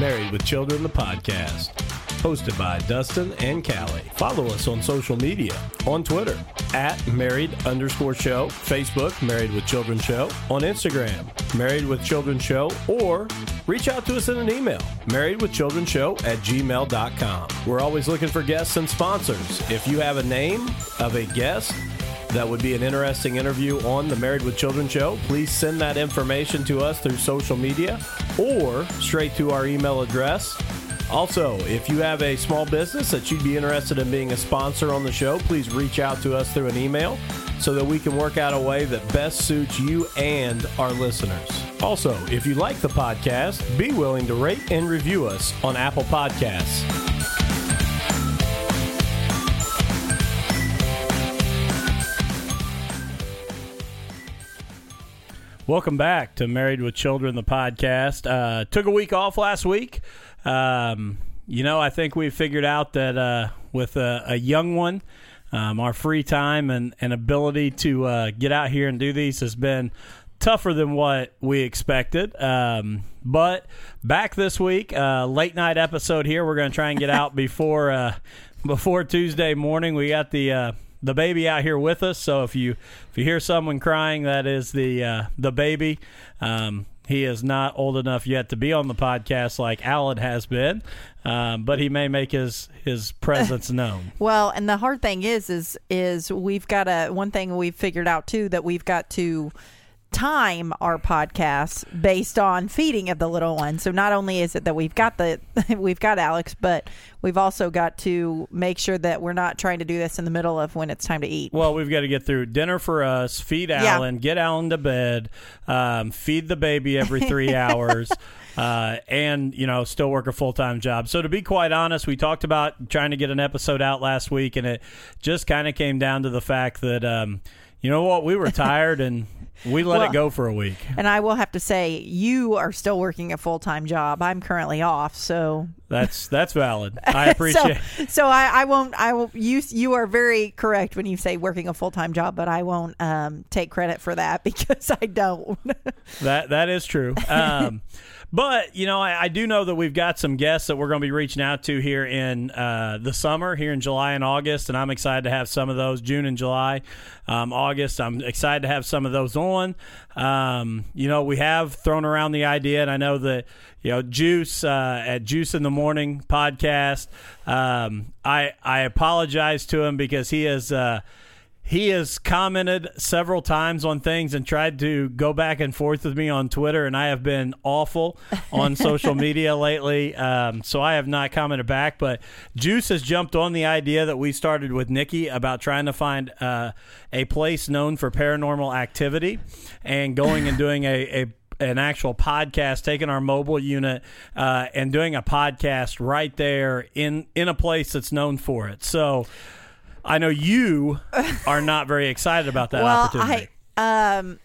Married with Children, the podcast. Hosted by Dustin and Callie. Follow us on social media on Twitter at married underscore show, Facebook, Married with Children Show, on Instagram, Married with Children Show, or reach out to us in an email, married with children show at gmail.com. We're always looking for guests and sponsors. If you have a name of a guest, that would be an interesting interview on the Married with Children show, please send that information to us through social media or straight to our email address. Also, if you have a small business that you'd be interested in being a sponsor on the show, please reach out to us through an email so that we can work out a way that best suits you and our listeners. Also, if you like the podcast, be willing to rate and review us on Apple Podcasts. Welcome back to Married with Children, the podcast. Uh, took a week off last week. Um, you know, I think we figured out that uh, with a, a, young one, um, our free time and, and ability to uh, get out here and do these has been tougher than what we expected. Um, but back this week, uh, late night episode here. We're going to try and get out before uh, before Tuesday morning. We got the uh, the baby out here with us. So if you if you hear someone crying, that is the uh, the baby. Um, he is not old enough yet to be on the podcast like Alan has been, um, but he may make his his presence known. well, and the hard thing is, is is we've got a one thing we've figured out too that we've got to time our podcasts based on feeding of the little one. So not only is it that we've got the we've got Alex, but we've also got to make sure that we're not trying to do this in the middle of when it's time to eat. Well, we've got to get through dinner for us, feed Alan, yeah. get Alan to bed, um, feed the baby every three hours. Uh, and you know still work a full-time job so to be quite honest we talked about trying to get an episode out last week and it just kind of came down to the fact that um, you know what we were tired and we let well, it go for a week. And I will have to say, you are still working a full time job. I'm currently off, so that's that's valid. I appreciate. so, so I, I won't. I will. You you are very correct when you say working a full time job, but I won't um, take credit for that because I don't. that that is true. Um, but you know, I, I, do know that we've got some guests that we're going to be reaching out to here in uh, the summer, here in July and August, and I'm excited to have some of those. June and July, um, August, I'm excited to have some of those on. Um, you know, we have thrown around the idea, and I know that you know Juice uh, at Juice in the Morning podcast. Um, I I apologize to him because he is. Uh, he has commented several times on things and tried to go back and forth with me on Twitter, and I have been awful on social media lately. Um, so I have not commented back. But Juice has jumped on the idea that we started with Nikki about trying to find uh, a place known for paranormal activity and going and doing a, a an actual podcast, taking our mobile unit uh, and doing a podcast right there in in a place that's known for it. So I know you are not very excited about that well, opportunity. I, um,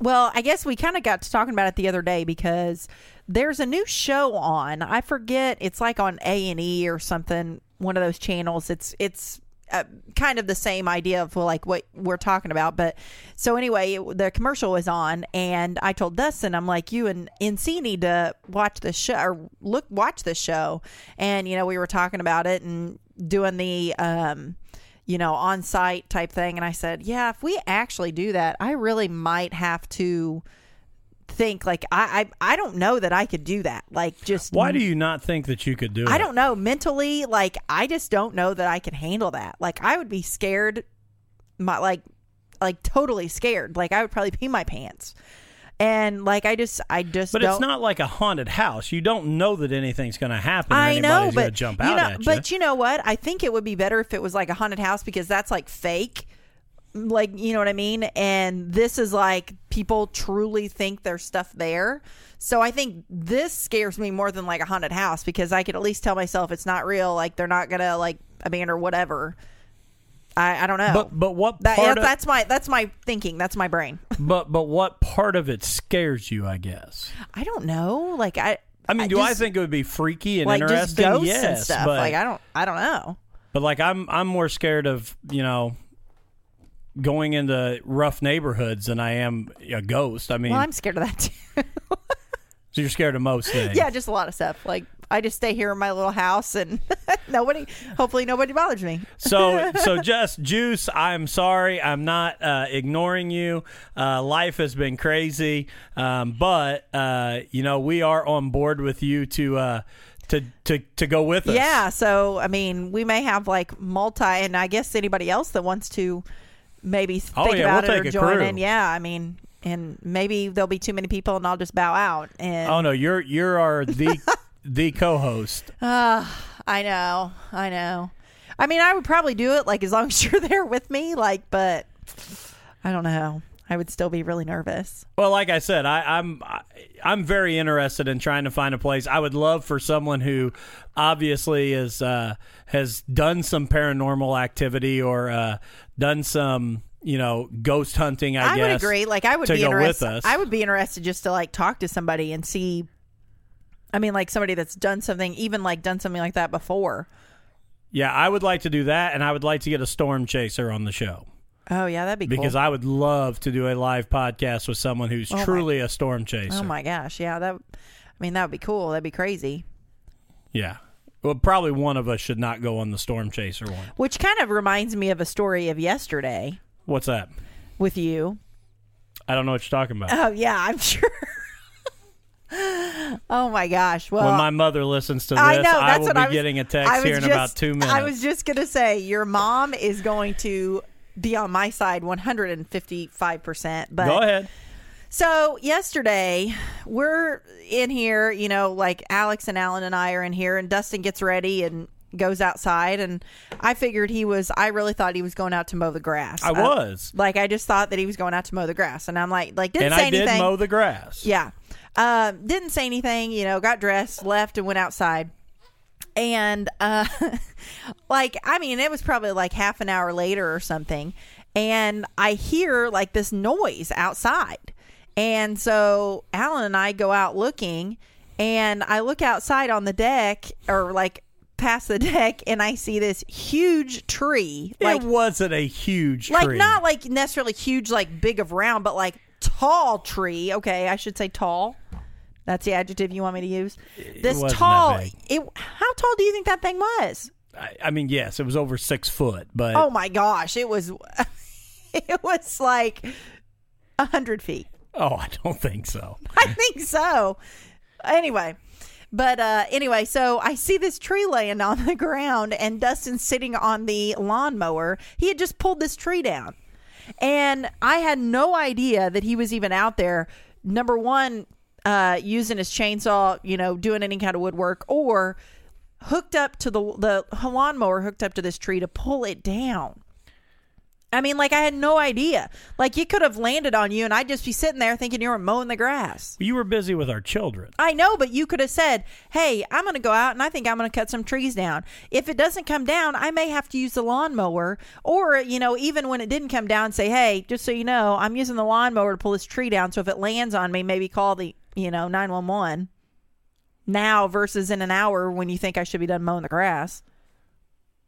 well, I guess we kind of got to talking about it the other day because there's a new show on. I forget. It's like on A and E or something. One of those channels. It's it's uh, kind of the same idea of like what we're talking about. But so anyway, it, the commercial was on, and I told Dustin, I'm like, you and NC need to watch the show or look watch the show. And you know, we were talking about it and doing the um you know, on site type thing. And I said, yeah, if we actually do that, I really might have to think like I, I I don't know that I could do that. Like just Why do you not think that you could do it? I it? don't know. Mentally, like I just don't know that I can handle that. Like I would be scared my like like totally scared. Like I would probably pee my pants and like I just I just but it's not like a haunted house. You don't know that anything's going to happen. I know, but jump out you know, at you. But you know what? I think it would be better if it was like a haunted house because that's like fake. Like you know what I mean? And this is like people truly think there's stuff there. So I think this scares me more than like a haunted house because I could at least tell myself it's not real. Like they're not gonna like abandon or whatever. I, I don't know. But but what that, part yeah, of, that's my that's my thinking. That's my brain. but but what part of it scares you? I guess. I don't know. Like I. I mean, do I think it would be freaky and like just interesting? ghosts yes, and stuff? but like I don't. I don't know. but like I'm I'm more scared of you know going into rough neighborhoods than I am a ghost. I mean, Well, I'm scared of that too. so you're scared of most things. yeah, just a lot of stuff. Like I just stay here in my little house, and nobody. Hopefully, nobody bothers me. So, so just Juice, I'm sorry. I'm not uh, ignoring you. Uh, life has been crazy, um, but uh, you know we are on board with you to uh, to to to go with us. Yeah. So I mean, we may have like multi, and I guess anybody else that wants to maybe think Oh, yeah, about we'll it or join crew. in. Yeah. I mean, and maybe there'll be too many people, and I'll just bow out. And Oh no, you're you're our the the co-host. I know, I know. I mean, I would probably do it like as long as you're there with me. Like, but I don't know. I would still be really nervous. Well, like I said, I, I'm I, I'm very interested in trying to find a place. I would love for someone who obviously is uh, has done some paranormal activity or uh, done some you know ghost hunting. I, I, guess would agree. Like, I would to be go with interested. us. I would be interested just to like talk to somebody and see. I mean, like somebody that's done something, even like done something like that before. Yeah, I would like to do that, and I would like to get a storm chaser on the show Oh yeah, that'd be cool. because cool. I would love to do a live podcast with someone who's oh my- truly a storm chaser. oh my gosh, yeah, that. I mean, that would be cool. That'd be crazy. Yeah. Well, probably one of us should not go on the storm chaser one. Which kind of reminds me of a story of yesterday What's that? with you. I don't know what you're talking about. Oh yeah, I'm sure. oh my gosh! Well, when my mother listens to this, I know that's will what be I was getting a text here in just, about two minutes. I was just gonna say your mom is going to be on my side 155 percent. But Go ahead. so yesterday we're in here, you know, like Alex and Alan and I are in here, and Dustin gets ready and goes outside, and I figured he was. I really thought he was going out to mow the grass. I was. like I just thought that he was going out to mow the grass, and I'm like, like didn't And say I did anything. mow the grass. Yeah. Um, didn't say anything, you know, got dressed, left, and went outside. And, uh, like, I mean, it was probably like half an hour later or something. And I hear like this noise outside. And so Alan and I go out looking, and I look outside on the deck or like past the deck, and I see this huge tree. Like, it wasn't a huge like tree. not like necessarily huge like big of round but like tall tree okay i should say tall that's the adjective you want me to use this wasn't that tall big. it how tall do you think that thing was I, I mean, yes, it was over six foot, but oh my gosh it was it was like a hundred feet oh, I don't think so. I think so. Anyway, but uh, anyway, so I see this tree laying on the ground, and Dustin's sitting on the lawnmower. He had just pulled this tree down, and I had no idea that he was even out there. Number one, uh, using his chainsaw, you know, doing any kind of woodwork, or hooked up to the the lawnmower, hooked up to this tree to pull it down. I mean, like I had no idea. Like you could have landed on you, and I'd just be sitting there thinking you were mowing the grass. You were busy with our children. I know, but you could have said, "Hey, I'm going to go out and I think I'm going to cut some trees down. If it doesn't come down, I may have to use the lawnmower." Or, you know, even when it didn't come down, say, "Hey, just so you know, I'm using the lawnmower to pull this tree down. So if it lands on me, maybe call the, you know, 911." Now versus in an hour when you think I should be done mowing the grass.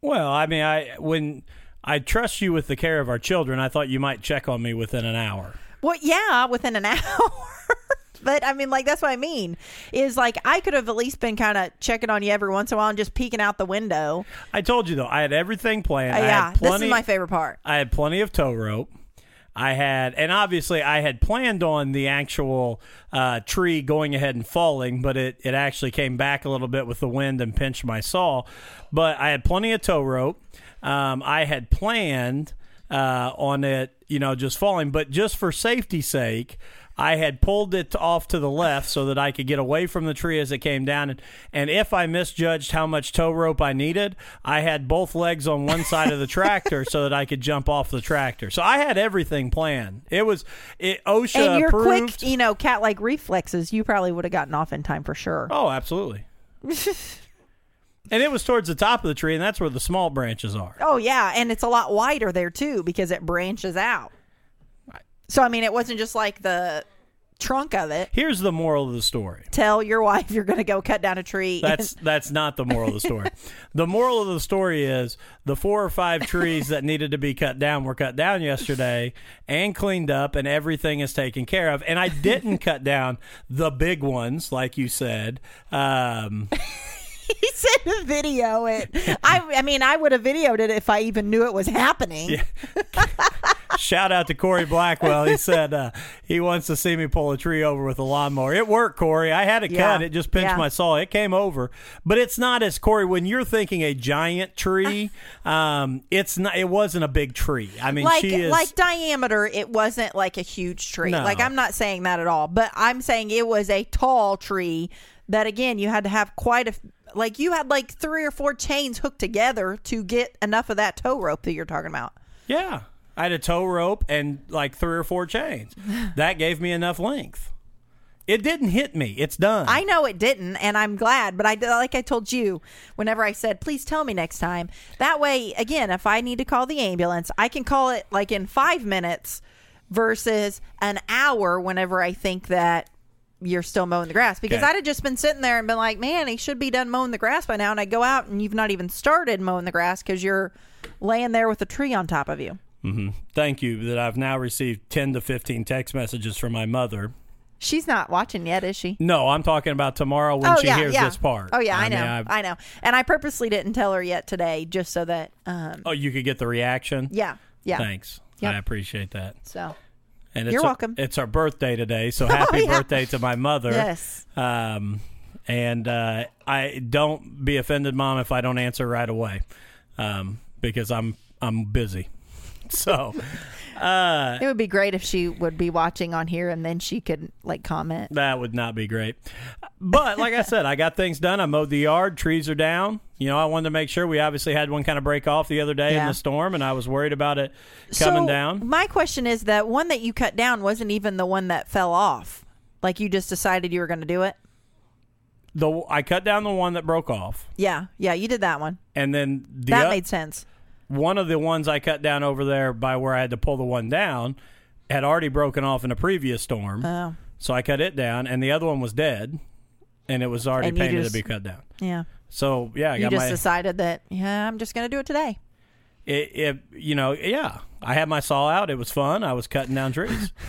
Well, I mean, I when I trust you with the care of our children, I thought you might check on me within an hour. Well, yeah, within an hour. but I mean, like that's what I mean. Is like I could have at least been kind of checking on you every once in a while and just peeking out the window. I told you though, I had everything planned. Uh, I yeah, had plenty. this is my favorite part. I had plenty of tow rope. I had, and obviously, I had planned on the actual uh, tree going ahead and falling, but it, it actually came back a little bit with the wind and pinched my saw. But I had plenty of tow rope. Um, I had planned uh, on it, you know, just falling, but just for safety's sake, I had pulled it off to the left so that I could get away from the tree as it came down. And, and if I misjudged how much tow rope I needed, I had both legs on one side of the tractor so that I could jump off the tractor. So I had everything planned. It was it, OSHA and your approved. quick, you know, cat-like reflexes, you probably would have gotten off in time for sure. oh, absolutely. And it was towards the top of the tree, and that's where the small branches are. Oh yeah, and it's a lot wider there too because it branches out. So I mean, it wasn't just like the trunk of it. Here's the moral of the story. Tell your wife you're going to go cut down a tree. That's that's not the moral of the story. the moral of the story is the four or five trees that needed to be cut down were cut down yesterday and cleaned up, and everything is taken care of. And I didn't cut down the big ones, like you said. Um, he said to video it. I I mean, I would have videoed it if I even knew it was happening. Shout out to Corey Blackwell. He said uh, he wants to see me pull a tree over with a lawnmower. It worked, Corey. I had it Yeah. cut. It just pinched Yeah. my saw. It came over, but it's not as Corey. When you're thinking a giant tree, um, it's not. It wasn't a big tree. I mean, like she is like diameter, it wasn't like a huge tree. No. Like I'm not saying that at all, but I'm saying it was a tall tree that again you had to have quite a like you had like three or four chains hooked together to get enough of that tow rope that you're talking about. yeah. I had a tow rope and like three or four chains. That gave me enough length. It didn't hit me. It's done. I know it didn't, and I'm glad. But I like I told you, whenever I said, "Please tell me next time." That way, again, if I need to call the ambulance, I can call it like in five minutes versus an hour. Whenever I think that you're still mowing the grass, because Okay. I'd have just been sitting there and been like, "Man, he should be done mowing the grass by now." And I go out and you've not even started mowing the grass because you're laying there with a tree on top of you. Thank you that I've now received 10 to 15 text messages from my mother. She's not watching yet, is she? No, I'm talking about tomorrow when oh she yeah, hears yeah. this part. Oh yeah, I, know, mean, I've- know. And I purposely didn't tell her yet today, just so that, um, oh, you could get the reaction? yeah, yeah. Thanks. Yep. I appreciate that. So And it's You're our- welcome. It's our birthday today, so happy yeah. birthday to my mother. yes, Um, and uh, I don't be offended, mom, if I don't answer right away, um, because I'm I'm busy. So uh, it would be great if she would be watching on here and then she could like comment. that would not be great. But like I said, I got things done. I mowed the yard. Trees are down. You know, I wanted to make sure. We obviously had one kind of break off the other day in the storm, and I was worried about it coming so down. My question is that one that you cut down wasn't even the one that fell off. Like you just decided you were going to do it. The I cut down the one that broke off, Yeah, yeah, you did that one. and then the that o- made sense. One of the ones I cut down over there by where I had to pull the one down had already broken off in a previous storm. Oh, So I cut it down, and the other one was dead, and it was already And you painted just- to be cut down. yeah. So yeah, I You got just my decided that yeah, I'm just going to do it today. it, it. You know, yeah, I had my saw out. It was fun. I was cutting down trees.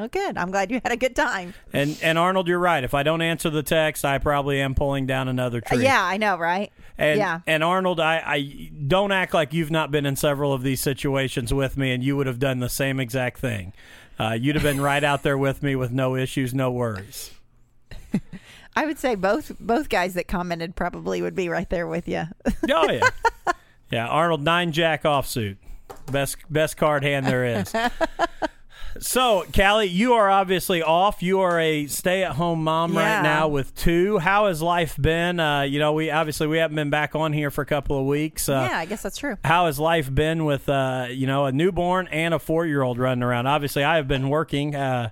Oh, good. I'm glad you had a good time. and and Arnold, you're right. If I don't answer the text, I probably am pulling down another tree. yeah, I know, right? And, yeah. and Arnold, I, I don't act like you've not been in several of these situations with me, and you would have done the same exact thing. Uh, you'd have been right out there with me with no issues, no worries. I would say both both guys that commented probably would be right there with you. Oh yeah, yeah. Arnold nine jack off suit, best best card hand there is. So, Callie, you are obviously off. You are a stay-at-home mom Yeah. right now with two. How has life been? Uh, you know, we obviously we haven't been back on here for a couple of weeks. Uh, yeah, I guess that's true. how has life been with uh, you know a newborn and a four year old running around? Obviously, I have been working uh,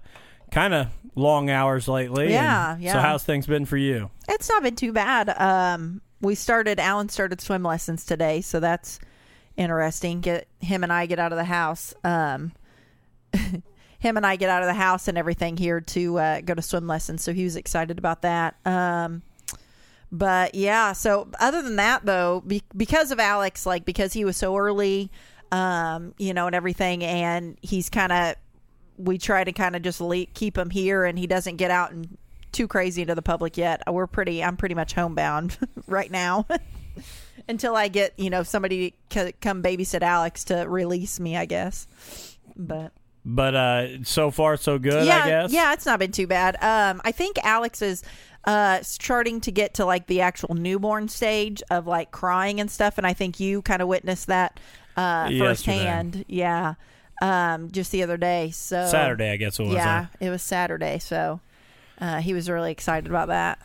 kind of long hours lately. Yeah, yeah. So how's things been for you? It's not been too bad. Um, we started. Alan started swim lessons today, so that's interesting. Get him and I get out of the house. Um, him and I get out of the house and everything here to uh, go to swim lessons. So he was excited about that. Um, but yeah, so other than that though, be- because of Alex, like because he was so early, um, you know, and everything, and he's kind of, we try to kind of just le- keep him here, and he doesn't get out and too crazy into the public yet. We're pretty, I'm pretty much homebound right now. Until I get, you know, somebody to come babysit Alex to release me, I guess. But But uh, so far so good, yeah, I guess. yeah, it's not been too bad. Um, I think Alex is uh starting to get to like the actual newborn stage of like crying and stuff, and I think you kind of witnessed that uh Yesterday. firsthand. Yeah, um, just the other day. So Saturday, I guess it was. Yeah, it was Saturday. So uh, he was really excited about that.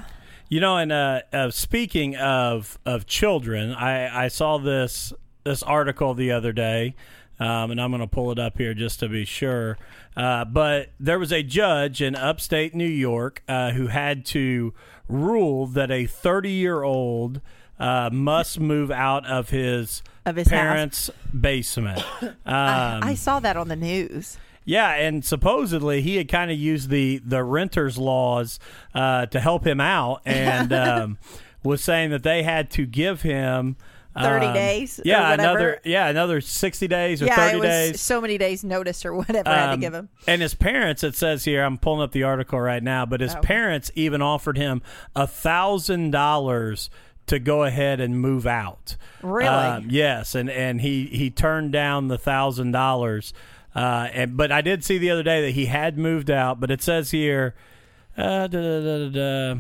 You know, and uh, uh, speaking of of children, I, I saw this this article the other day. Um, and I'm going to pull it up here just to be sure. Uh, but there was a judge in upstate New York uh, who had to rule that a 30 year old uh, must move out of his, Of his house. parents' basement. Um, I saw that on the news. yeah, and supposedly he had kind of used the the renters laws uh, to help him out, and um, was saying that they had to give him 30 um, days Yeah, whatever. another yeah another sixty days or Yeah, thirty it was days. so many days notice or whatever I had to Um, give him. And his parents, it says here, I'm pulling up the article right now, but his Oh. parents even offered him a thousand dollars to go ahead and move out. Really? Um, yes, and and he he turned down the thousand dollars. Uh, and but I did see the other day that he had moved out, but it says here, uh, da, da, da.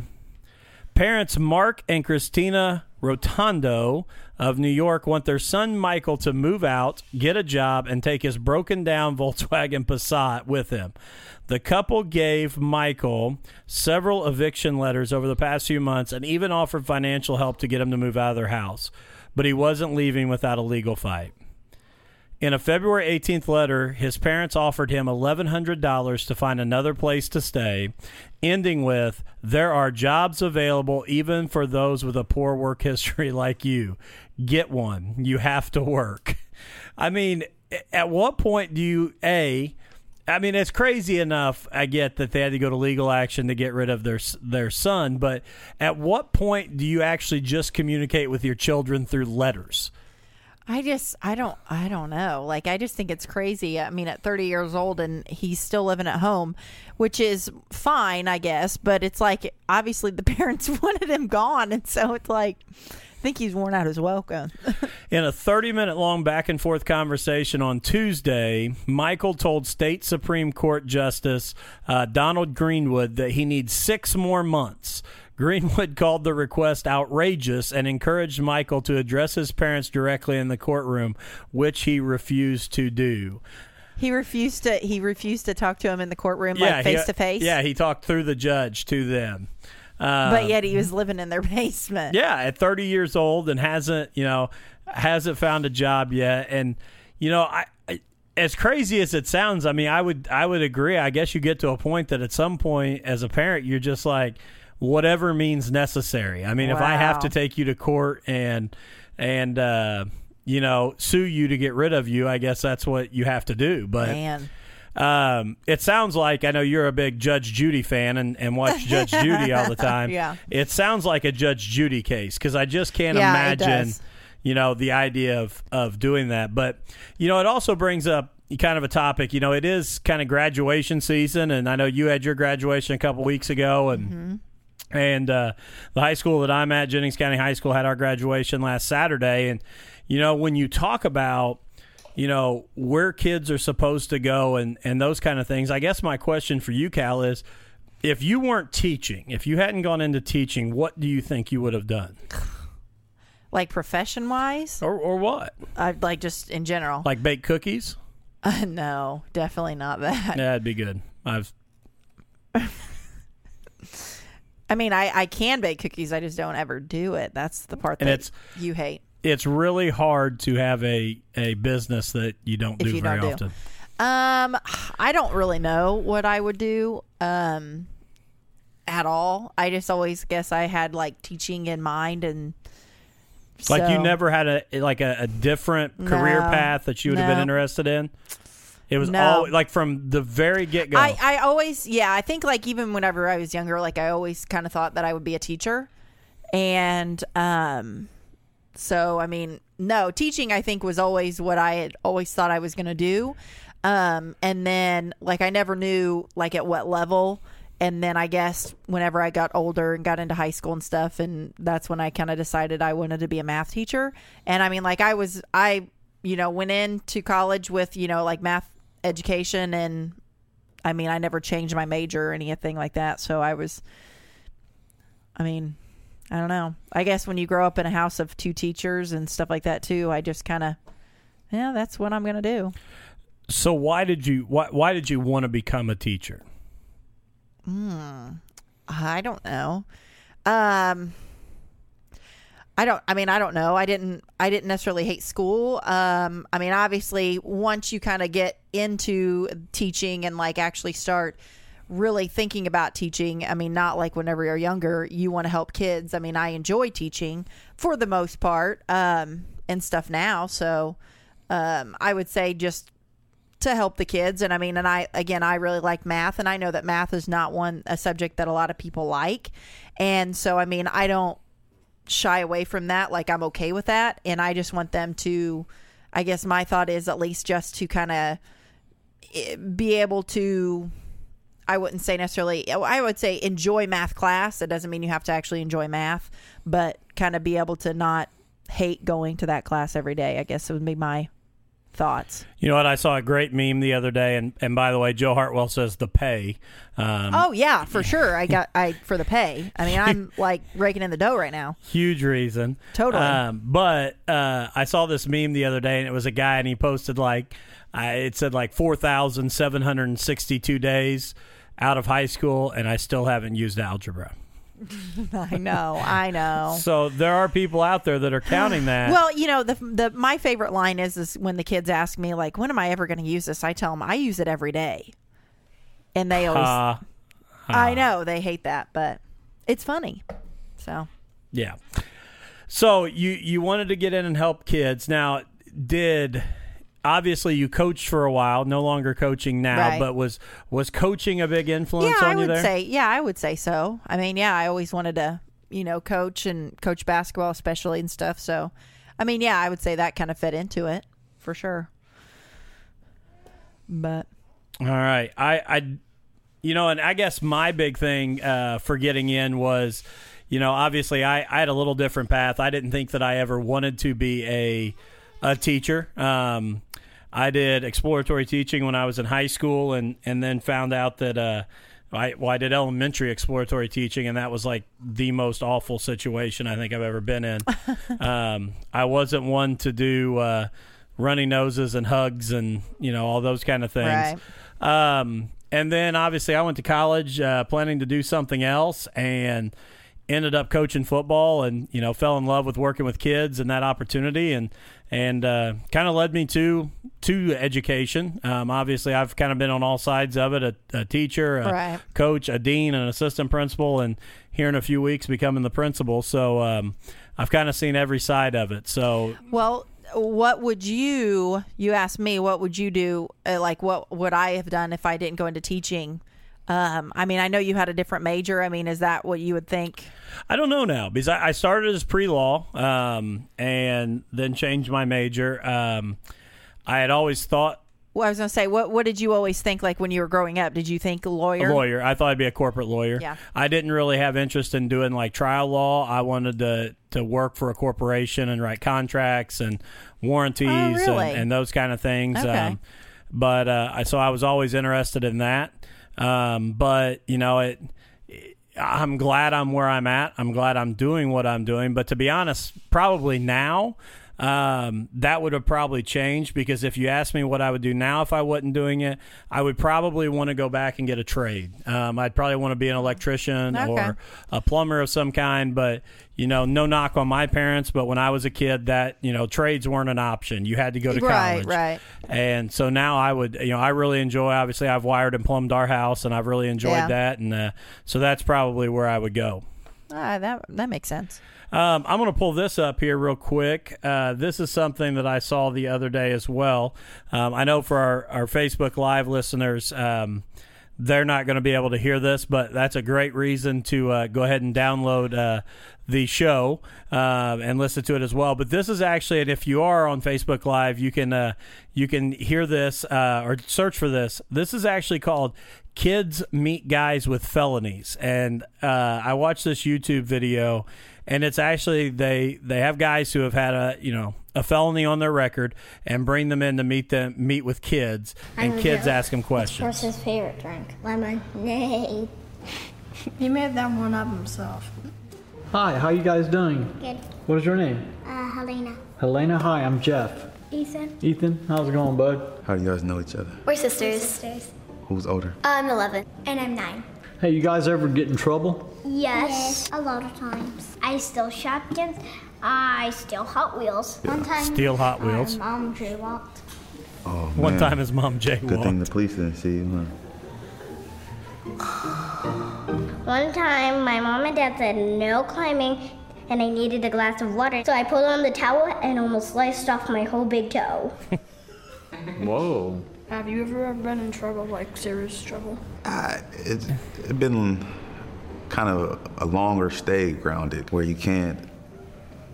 Parents Mark and Christina Rotondo of New York want their son Michael to move out, get a job, and take his broken down Volkswagen Passat with him. The couple gave Michael several eviction letters over the past few months and even offered financial help to get him to move out of their house. But he wasn't leaving without a legal fight. In a February 18th letter, his parents offered him $1,100 to find another place to stay, ending with, There are jobs available even for those with a poor work history like you. Get one. You have to work. I mean, at what point do you, A, I mean, it's crazy enough. I get that they had to go to legal action to get rid of their their son, but at what point do you actually just communicate with your children through letters? I just I don't I don't know. Like I just think it's crazy. I mean at 30 years old and he's still living at home, which is fine, I guess, but it's like obviously the parents wanted him gone and so it's like think he's worn out his welcome. In a 30 minute long back and forth conversation on Tuesday, Michael told State Supreme Court Justice uh, Donald Greenwood that he needs six more months. Greenwood called the request outrageous and encouraged Michael to address his parents directly in the courtroom, which he refused to do. he refused to he refused to talk to him in the courtroom like he- face to face. Yeah, he talked through the judge to them. Uh, But yet he was living in their basement. Yeah, at 30 years old and hasn't, you know, hasn't found a job yet. And you know, I, I as crazy as it sounds, I mean, I would I would agree. I guess you get to a point that at some point as a parent, you're just like whatever means necessary. I mean, if I have to take you to court and and uh you know, sue you to get rid of you, I guess that's what you have to do. But Man. Um, it sounds like I know you're a big Judge Judy fan and, and watch Judge Judy all the time. Yeah. It sounds like a Judge Judy case because I just can't Yeah, imagine, you know, the idea of, of doing that. But, you know, it also brings up kind of a topic. You know, it is kind of graduation season, and I know you had your graduation a couple weeks ago, and. Mm-hmm. And uh, the high school that I'm at, Jennings County High School, had our graduation last Saturday. And, you know, when you talk about, you know, where kids are supposed to go and, and those kind of things, I guess my question for you, Cal, is if you weren't teaching, if you hadn't gone into teaching, what do you think you would have done? Like profession wise? Or, or what? I like just in general. Like bake cookies? Uh, no, definitely not that. Yeah, that'd be good. I've I mean, I, I can bake cookies. I just don't ever do it. That's the part And that you hate. It's really hard to have a, a business that you don't do you very don't do. often. Um, I don't really know what I would do. Um, at all. I just always guess I had like teaching in mind, and Like you never had a like a, a different career No. path that you would have been interested in. It was No. all like from the very get go. I, I always, yeah, I think like even whenever I was younger, like I always kind of thought that I would be a teacher. And, um, so I mean, no, teaching I think was always what I had always thought I was going to do. Um, and then like I never knew like at what level. And then I guess whenever I got older and got into high school and stuff, and that's when I kind of decided I wanted to be a math teacher. And I mean, like I was, I, you know, went into college with, you know, like math education and I mean, I never changed my major or anything like that. So I was, I mean, I don't know. I guess when you grow up in a house of two teachers and stuff like that too, I just kind of, yeah, that's what I'm going to do. so why did you why why did you want to become a teacher? Hmm. I don't know. Um, I don't. I mean, I don't know. I didn't. I didn't necessarily hate school. Um, I mean, obviously, once you kind of get into teaching and like actually start really thinking about teaching. I mean, not like whenever you're younger, you want to help kids. I mean, I enjoy teaching for the most part um, and stuff now. So um, I would say just to help the kids. And I mean, and I, again, I really like math, and I know that math is not one, a subject that a lot of people like. And so, I mean, I don't shy away from that. Like, I'm okay with that. And I just want them to, I guess my thought is at least just to kind of be able to I wouldn't say necessarily, I would say enjoy math class. It doesn't mean you have to actually enjoy math, but kind of be able to not hate going to that class every day. I guess would be my thoughts. You know what? I saw a great meme the other day, and, and by the way, Joe Hartwell says the pay. Um, oh yeah, for sure. I got I for the pay. I mean, I'm like raking in the dough right now. Huge reason. Totally. Um, but uh, I saw this meme the other day, and it was a guy, and he posted like, uh, it said like four thousand seven hundred and sixty-two days out of high school, and I still haven't used algebra. I know, I know. So there are people out there that are counting that. well, you know, the the my favorite line is is when the kids ask me like, "When am I ever going to use this?" I tell them I use it every day, and they always. Uh, uh, I know they hate that, but it's funny. So. Yeah. So you you wanted to get in and help kids. Now, did obviously you coached for a while, no longer coaching now, right. but was was coaching a big influence yeah, on I you would there? Say, yeah, I would say so. I mean, yeah, I always wanted to, you know, coach and coach basketball especially and stuff. So, I mean, yeah, I would say that kind of fit into it for sure. But all right, I I you know, and I guess my big thing uh, for getting in was, you know, obviously I, I had a little different path. I didn't think that I ever wanted to be a a teacher. Um, I did exploratory teaching when I was in high school, and and then found out that uh, I well I did elementary exploratory teaching, and that was like the most awful situation I think I've ever been in. um, I wasn't one to do uh, runny noses and hugs and you know all those kind of things. Right. Um, and then obviously I went to college uh, planning to do something else, and ended up coaching football and you know fell in love with working with kids and that opportunity and and uh, kind of led me to to education. Um, obviously, I've kind of been on all sides of it: a, a teacher, a right. coach, a dean, an assistant principal, and here in a few weeks becoming the principal. So um, I've kind of seen every side of it. So well. What would you? You asked me. What would you do? Uh, like, what would I have done if I didn't go into teaching? Um, I mean, I know you had a different major. I mean, is that what you would think? I don't know now because I, I started as pre law um, and then changed my major. Um, I had always thought. Well, I was going to say, what what did you always think like when you were growing up? Did you think lawyer? A lawyer. I thought I'd be a corporate lawyer. Yeah. I didn't really have interest in doing like trial law. I wanted to to work for a corporation and write contracts and warranties oh, really? and, and, those kind of things. Okay. Um, but uh, so I was always interested in that. Um, but you know, it, I'm glad I'm where I'm at. I'm glad I'm doing what I'm doing. But to be honest, probably now um, that would have probably changed because if you asked me what I would do now if I wasn't doing it, I would probably want to go back and get a trade. Um, I'd probably want to be an electrician okay. or a plumber of some kind. But you know, no knock on my parents, but when I was a kid, that you know, trades weren't an option. You had to go to right, college, right? And so now I would, you know, I really enjoy. Obviously, I've wired and plumbed our house, and I've really enjoyed yeah. that, and uh, so that's probably where I would go. Ah, that that makes sense. Um, I'm going to pull this up here real quick. Uh, this is something that I saw the other day as well. Um, I know for our, our Facebook Live listeners, um, they're not going to be able to hear this, but that's a great reason to uh, go ahead and download uh, the show uh, and listen to it as well. But this is actually, and if you are on Facebook Live, you can uh, you can hear this uh, or search for this. This is actually called "Kids Meet Guys with Felonies," and uh, I watched this YouTube video and it's actually they they have guys who have had a you know a felony on their record and bring them in to meet them meet with kids and kids ask them questions. What's his favorite drink? Lemonade. he made that one up himself. Hi, how you guys doing? Good. What is your name? Uh, Helena. Helena, hi, I'm Jeff. Ethan. Ethan, how's it going, bud? How do you guys know each other? We're sisters. We're sisters. Who's older? I'm 11. And I'm 9. Hey, you guys ever get in trouble? Yes, yes, a lot of times. I stole shotguns I steal Hot Wheels. One time, Steal Hot Wheels. My mom jaywalked. Oh, One man. time his mom Good thing the police didn't see you, huh? One time, my mom and dad said no climbing, and I needed a glass of water. So I pulled on the towel and almost sliced off my whole big toe. Whoa. Have you ever been in trouble, like serious trouble? I, it's it been kind of a longer stay grounded where you can't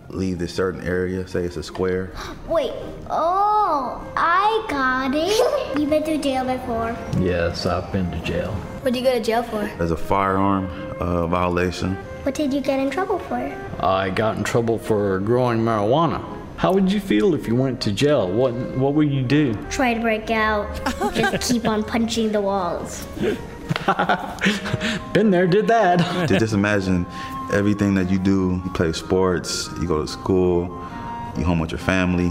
leave this certain area, say it's a square. Wait, oh, I got it. You've been to jail before. Yes, I've been to jail. What did you go to jail for? There's a firearm uh, violation. What did you get in trouble for? I got in trouble for growing marijuana. How would you feel if you went to jail? What What would you do? Try to break out. Just keep on punching the walls. Been there, did that. Just imagine everything that you do. You play sports, you go to school, you home with your family.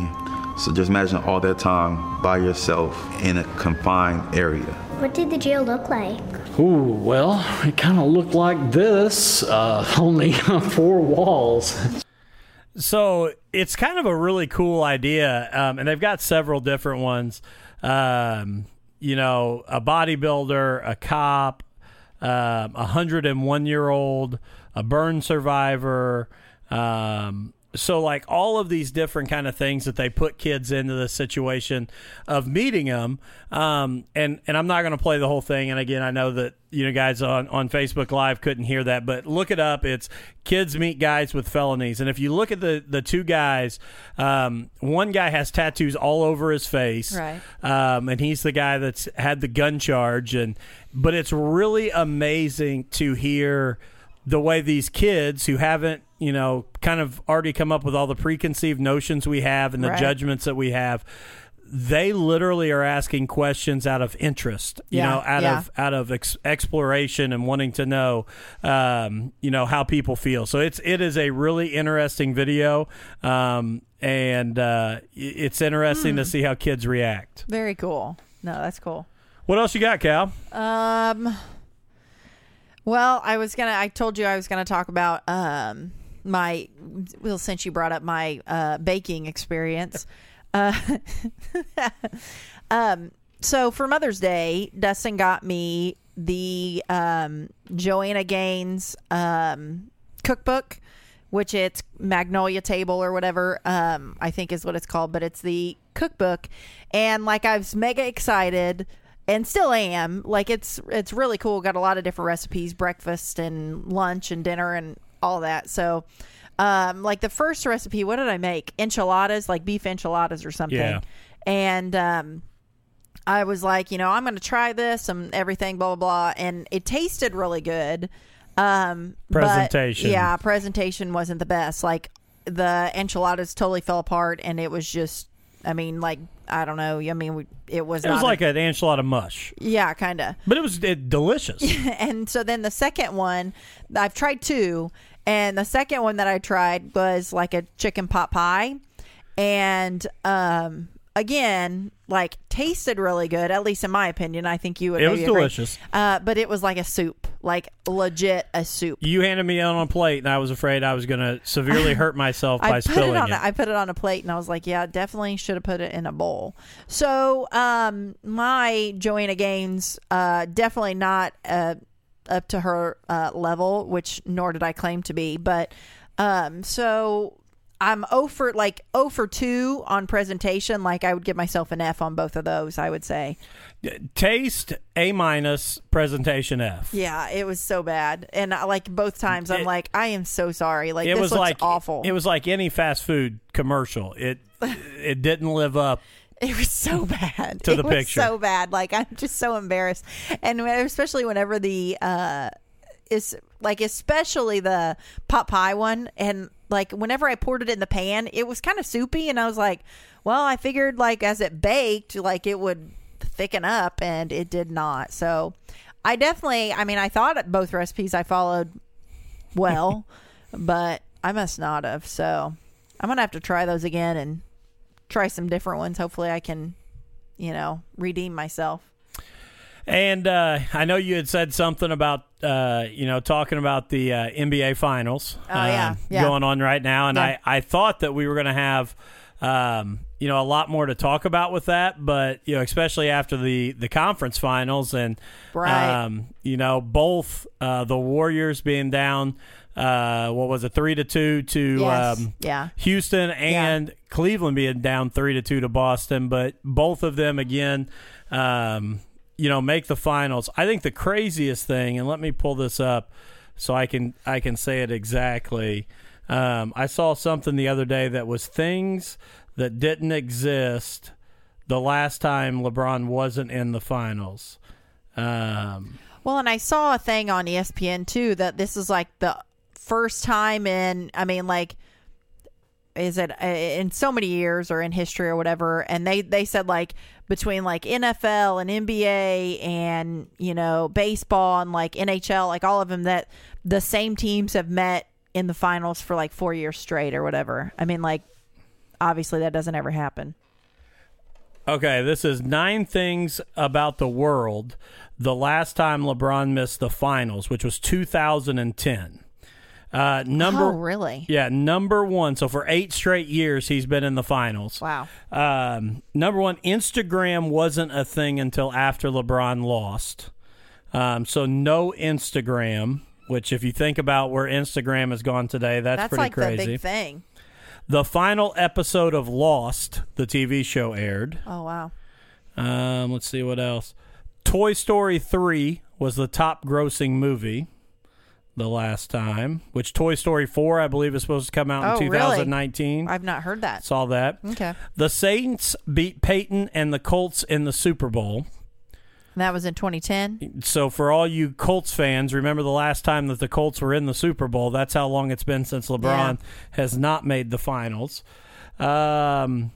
So just imagine all that time by yourself in a confined area. What did the jail look like? Ooh, well, it kind of looked like this, uh, only four walls. So it's kind of a really cool idea, um, and they've got several different ones. Um, you know, a bodybuilder, a cop, um, a hundred and one year old, a burn survivor. Um, so like all of these different kind of things that they put kids into the situation of meeting them um, and and i'm not going to play the whole thing and again i know that you know guys on, on facebook live couldn't hear that but look it up it's kids meet guys with felonies and if you look at the the two guys um, one guy has tattoos all over his face Right. um, and he's the guy that's had the gun charge and but it's really amazing to hear the way these kids who haven't you know kind of already come up with all the preconceived notions we have and the Right. judgments that we have they literally are asking questions out of interest you Yeah, know out yeah. of out of ex- exploration and wanting to know um, you know how people feel so it's it is a really interesting video um, and uh, it's interesting Hmm. to see how kids react Very cool. No, that's cool. what else you got cal Um. Well, I was gonna. I told you I was gonna talk about um my. Well, since you brought up my uh, baking experience, uh, um. So for Mother's Day, Dustin got me the um Joanna Gaines um cookbook, which it's Magnolia Table or whatever. Um, I think is what it's called, but it's the cookbook, and like I was mega excited and still am. Like it's it's really cool. Got a lot of different recipes breakfast and lunch and dinner and all that. So um like the first recipe what did i make? Enchiladas like beef enchiladas or something. Yeah. and um i was like you know i'm gonna try this and everything blah blah blah. And it tasted really good. Um but, Presentation. yeah presentation wasn't the best. Like the enchiladas totally fell apart and it was just i mean like i don't know. I mean we, it was it was like an enchilada mush. Yeah kind of but it was it, delicious. And so then the second one i've tried two and the second one that i tried was like a chicken pot pie. And um again like tasted really good at least in my opinion i think you would It was agree. delicious. uh, but it was like a soup like legit a soup You handed me on a plate, and I was afraid I was going to severely hurt myself by spilling it on. it. I put it on a plate, and I was like, "Yeah, definitely should have put it in a bowl." So, um, my Joanna Gaines, uh, definitely not uh, up to her uh, level, which nor did I claim to be. But, um, so I'm O for like O for two on presentation. Like I would give myself an F on both of those. I would say. Taste A minus, presentation F. Yeah, it was so bad, and I, like both times, I'm It- like, I am so sorry. Like it was like awful. It was like any fast food commercial. It it didn't live up. It was so bad. To it the was picture. so bad. Like I'm just so embarrassed, and especially whenever the uh is like especially the pot pie one, and like whenever I poured it in the pan, it was kind of soupy, and I was like, well, I figured like as it baked, like it would thicken up, and it did not. So I definitely, I mean, I thought both recipes I followed well, but I must not have. So I'm gonna have to try those again and try some different ones. Hopefully, I can, you know, redeem myself. And uh, I know you had said something about uh, you know talking about the uh, NBA Finals. Oh, yeah. um, Yeah. going on right now, and Yeah. I I thought that we were going to have. Um, you know a lot more to talk about with that, but you know especially after the the conference finals and Right. um, you know both uh, the Warriors being down uh, what was it three to two to Yes. um, Yeah. Houston and Cleveland being down three to two to Boston, but both of them again, um, you know, make the finals. I think the craziest thing, and let me pull this up so I can I can say it exactly. Um, I saw something the other day that was things that didn't exist the last time LeBron wasn't in the finals. Um, Well, and I saw a thing on ESPN too that this is like the first time in, I mean, like, is it uh, in so many years or in history or whatever? And they they said like between like NFL and NBA and you know baseball and like NHL, like all of them that the same teams have met in the finals for like four years straight or whatever. I mean, like, obviously that doesn't ever happen. Okay, this is nine things about the world. The last time LeBron missed the finals, which was 2010. Uh, number oh, really? yeah, number one. So for eight straight years, he's been in the finals. Wow. Um, number one, Instagram wasn't a thing until after LeBron lost. Um, so no Instagram. Which, if you think about where Instagram has gone today, that's, That's pretty like crazy. the big thing. The final episode of Lost, the TV show, aired. Oh wow. Um, let's see what else. Toy Story 3 was the top grossing movie the last time, which Toy Story 4, I believe, is supposed to come out Oh, in really? 2019. I've not heard that. Saw that. Okay. The Saints beat Peyton and the Colts in the Super Bowl. And that was in 2010. So, for all you Colts fans, remember the last time that the Colts were in the Super Bowl. That's how long it's been since LeBron has not made the finals. Um,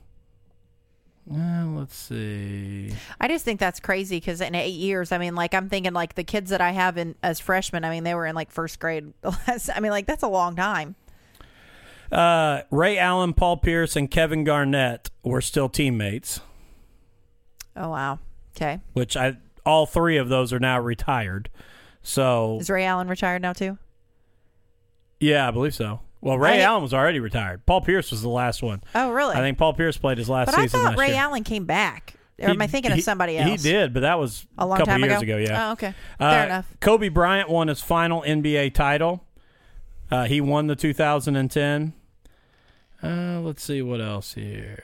uh, let's see. I just think that's crazy because in eight years, I mean, like I'm thinking like the kids that I have in as freshmen. I mean, they were in like first grade. the last- I mean, like that's a long time. Uh, Ray Allen, Paul Pierce, and Kevin Garnett were still teammates, Oh wow. Okay. which I all three of those are now retired. So Is Ray Allen retired now too? yeah, I believe so. Well, Ray I- Allen was already retired. Paul Pierce was the last one. Oh really? I think Paul Pierce played his last but I thought Ray year. Allen came back. Or He- am I thinking he- of somebody else? He did, but that was A long couple time years ago? ago. yeah. Oh, okay. Uh, Fair enough. Kobe Bryant won his final NBA title. Uh, he won the 2010. Uh, let's see what else here.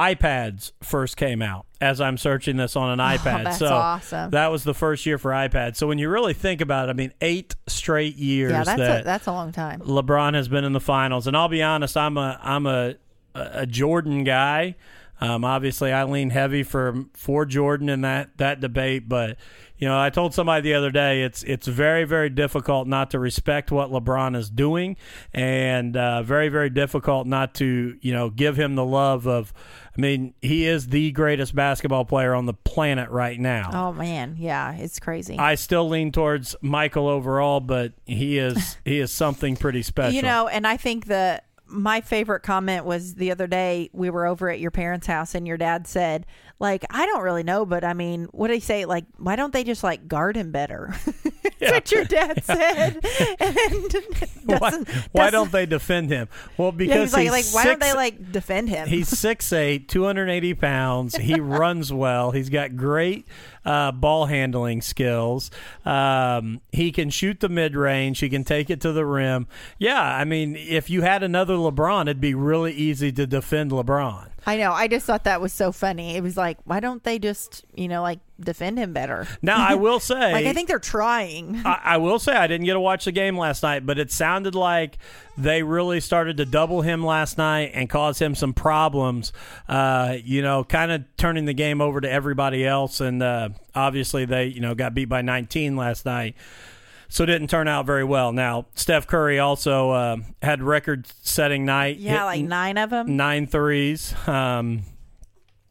iPads first came out as I'm searching this on an oh, iPad. Oh, that's so awesome. that was the first year for iPad. So when you really think about it, I mean, eight straight years Yeah, that's that a, that's a long time. LeBron has been in the finals, and I'll be honest, I'm a I'm a a Jordan guy. Um, obviously, I lean heavy for for Jordan in that that debate, but you know, I told somebody the other day it's it's very very difficult not to respect what LeBron is doing, and uh, very very difficult not to you know give him the love of. I mean, he is the greatest basketball player on the planet right now. Oh man, yeah, it's crazy. I still lean towards Michael overall, but he is he is something pretty special. You know, and I think the my favorite comment was the other day we were over at your parents' house and your dad said, like, I don't really know, but I mean, what do he say? Like, why don't they just like guard him better? That's what your dad said. and why, doesn't- why don't they defend him? Well, Yeah, because he's like, he's like why don't they like defend him? He's 6'8", 280 pounds. He runs well. He's got great uh, ball handling skills. Um, he can shoot the mid range. He can take it to the rim. Yeah, I mean, if you had another LeBron, it'd be really easy to defend LeBron. I know. I just thought that was so funny. It was like, why don't they just, you know, like defend him better? Now, I will say, Like, I think they're trying. I, I will say I didn't get to watch the game last night, but it sounded like they really started to double him last night and cause him some problems. Uh, you know, kind of turning the game over to everybody else, and uh, obviously they you know got beat by 19 last night. So it didn't turn out very well. Now Steph Curry also uh, had record-setting night. Yeah, like nine of them. nine threes um,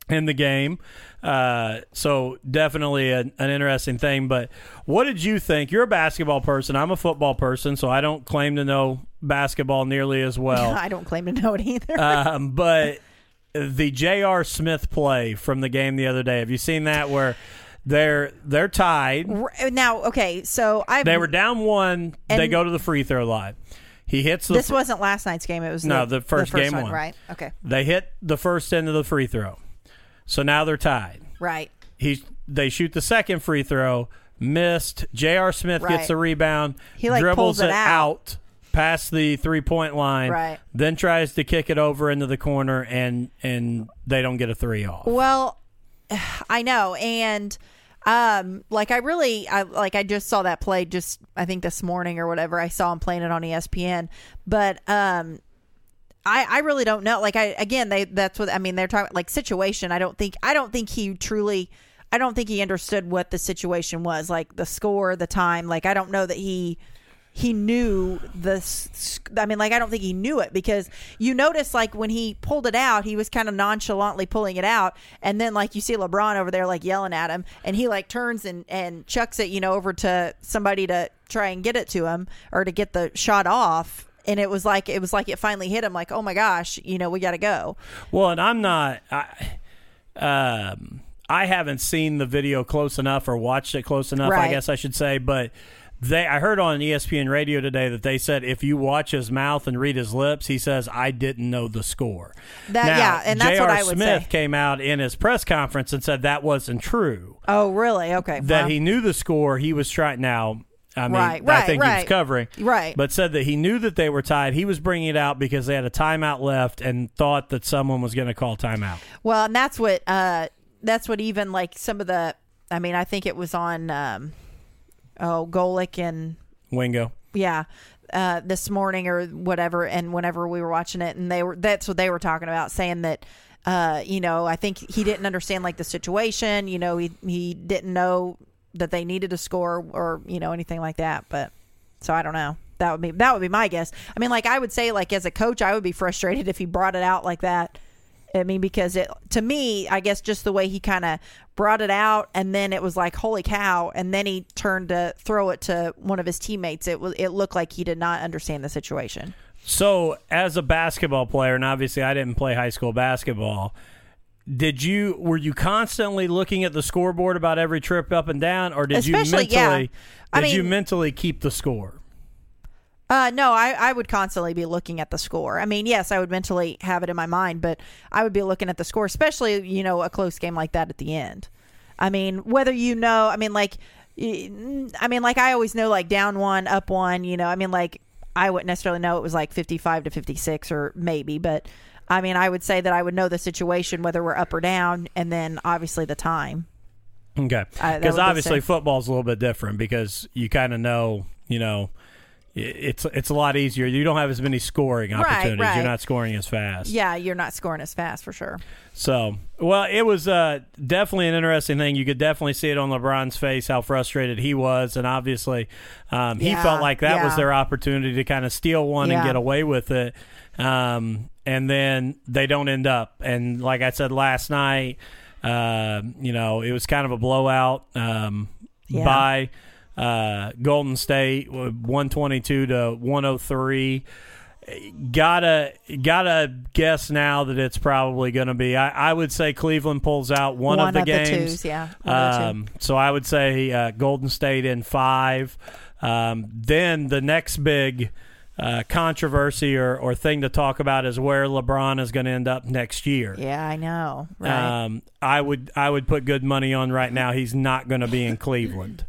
in the game. Uh, so definitely an, an interesting thing. But what did you think? You're a basketball person. I'm a football person, so I don't claim to know basketball nearly as well. I don't claim to know it either. um, but the J.R. Smith play from the game the other day. Have you seen that where they're they're tied? Uh, now, okay, so I They were down one. they go to the free throw line. He hits the. This fir- wasn't last night's game. It was No, the, the first game one, one. right? Okay, they hit the first end of the free throw, so now they're tied. right. He they shoot the second free throw, missed. J.R. Smith Right. gets the rebound, He, like, dribbles it out. out past the three point line, Right. Then tries to kick it over into the corner, and and they don't get a three off. Well, I know, and um, like I really, I like I just saw that play just I think this morning or whatever. I saw him playing it on ESPN, but um. I, I really don't know. Like I again, they that's what I mean. They're talking like situation. I don't think I don't think he truly. I don't think he understood what the situation was, like the score, the time. Like I don't know that he he knew the I mean like i don't think he knew it because you notice like when he pulled it out he was kind of nonchalantly pulling it out and then like you see lebron over there like yelling at him and he like turns and and chucks it you know over to somebody to try and get it to him or to get the shot off and it was like it was like it finally hit him like oh my gosh you know we got to go Well, and I'm not. I, um, I haven't seen the video close enough or watched it close enough. I guess I should say, but. They, I heard on ESPN radio today that they said if you watch his mouth and read his lips, he says, "I didn't know the score." That- now, yeah, and that's what I would Smith say. came out in his press conference and said that wasn't true. oh really okay That Well, he knew the score. He was trying now. I mean, Right, I right, think he was covering, Right. But said that he knew that they were tied. He was bringing it out because they had a timeout left and thought that someone was going to call timeout. Well, and that's what uh that's what even like some of the I mean, I think it was on um oh, Golic and Wingo. yeah, uh this morning or whatever and whenever we were watching it and they were that's what they were talking about saying that uh you know, I think he didn't understand like the situation, you know, he he didn't know that they needed a score or, you know, anything like that, but so I don't know. That would be that would be my guess. I mean, like I would say like as a coach, I would be frustrated if he brought it out like that. I mean, because it to me, I guess just the way he kind of brought it out, and then it was like, "Holy cow!" And then he turned to throw it to one of his teammates. It was it looked like he did not understand the situation. So, as a basketball player, and obviously I didn't play high school basketball, did you were you constantly looking at the scoreboard about every trip up and down, or did you mentally? yeah. I did you mentally keep the score? Uh, no, I, I would constantly be looking at the score. I mean, yes, I would mentally have it in my mind, but I would be looking at the score, especially, you know, a close game like that at the end. I mean, whether you know, I mean, like, I mean, like, I always know, like, down one, up one, you know, I mean, like, I wouldn't necessarily know it was like 55 to 56 or maybe, but I mean, I would say that I would know the situation, whether we're up or down, and then obviously the time. Okay, because obviously football's a little bit different because you kind of know, you know, it's it's a lot easier. You don't have as many scoring opportunities. right. You're not scoring as fast. Yeah, you're not scoring as fast for sure. So, well, it was uh, definitely an interesting thing. You could definitely see it on LeBron's face how frustrated he was, and obviously, um, he Yeah, felt like that was their opportunity to kind of steal one and get away with it. Um, and then they don't end up. And like I said last night, uh, you know, it was kind of a blowout um, Yeah. by uh, Golden State, one twenty two to one hundred three gotta gotta guess now that it's probably going to be. I, I would say Cleveland pulls out one, One of the of the games. twos, yeah. One of the two. Um, so I would say uh, Golden State in five. Um, then the next big uh, controversy or, or thing to talk about is where LeBron is going to end up next year. Yeah, I know. Right. Um, I would I would put good money on right now. He's not going to be in Cleveland.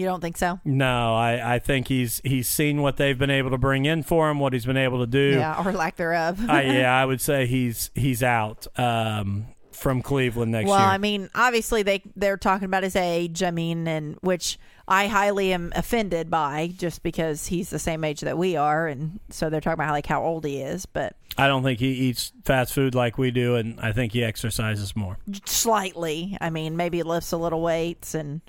You don't think so? No, I, I think he's he's seen what they've been able to bring in for him, what he's been able to do. Yeah, or lack thereof. uh, yeah, I would say he's he's out um, from Cleveland next well, year. Well, I mean, obviously they they're talking about his age. I mean, and which I highly am offended by, just because he's the same age that we are, and so they're talking about how, like how old he is, but I don't think he eats fast food like we do, and I think he exercises more. slightly. I mean, maybe lifts a little weights and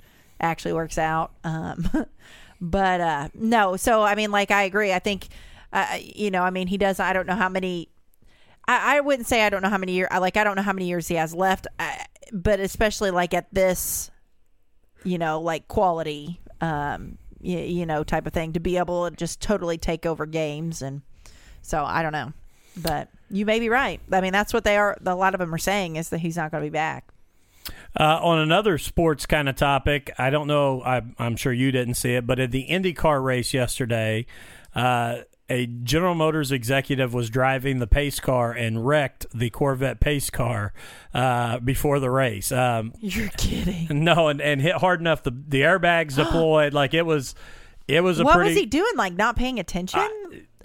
actually works out. Um, but uh, no, so I mean, like I agree. I think, uh, you know, I mean, he does. I don't know how many. I, I wouldn't say I don't know how many years. I Like I don't know how many years he has left, uh, but especially like at this, you know, like quality, um, you know, type of thing to be able to just totally take over games and. So I don't know. But you may be right. I mean, that's what they are. A lot of them are saying is that he's not going to be back. Uh, on another sports kind of topic, I don't know. I, I'm sure you didn't see it, but at the IndyCar race yesterday, uh, a General Motors executive was driving the pace car and wrecked the Corvette pace car uh, before the race. Um, You're kidding. no, and, and hit hard enough. The the airbags deployed. like it was, it was a What pretty. was he doing? Like not paying attention?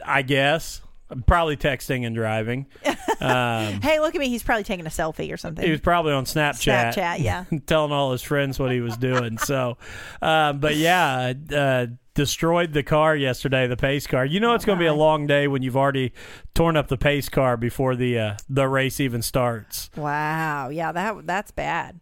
I guess probably texting and driving. Um, hey, look at me. He's probably taking a selfie or something. he was probably on Snapchat. Snapchat, yeah. telling all his friends what he was doing. So, um, but yeah, uh, destroyed the car yesterday, the pace car. You know it's going to be a long day when you've already torn up the pace car before the uh, the race even starts. wow. Yeah, that that's bad.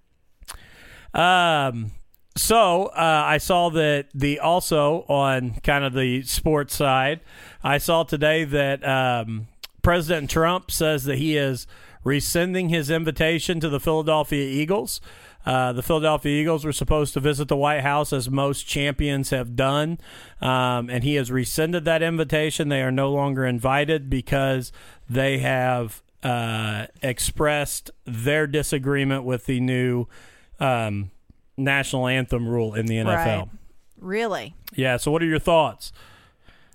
Um, so uh, I saw that the also on kind of the sports side, I saw today that um, President Trump says that he is rescinding his invitation to the Philadelphia Eagles. Uh, the Philadelphia Eagles were supposed to visit the White House as most champions have done, um, and he has rescinded that invitation. They are no longer invited because they have uh, expressed their disagreement with the new um, national anthem rule in the NFL. Right. Really? Yeah. So, what are your thoughts?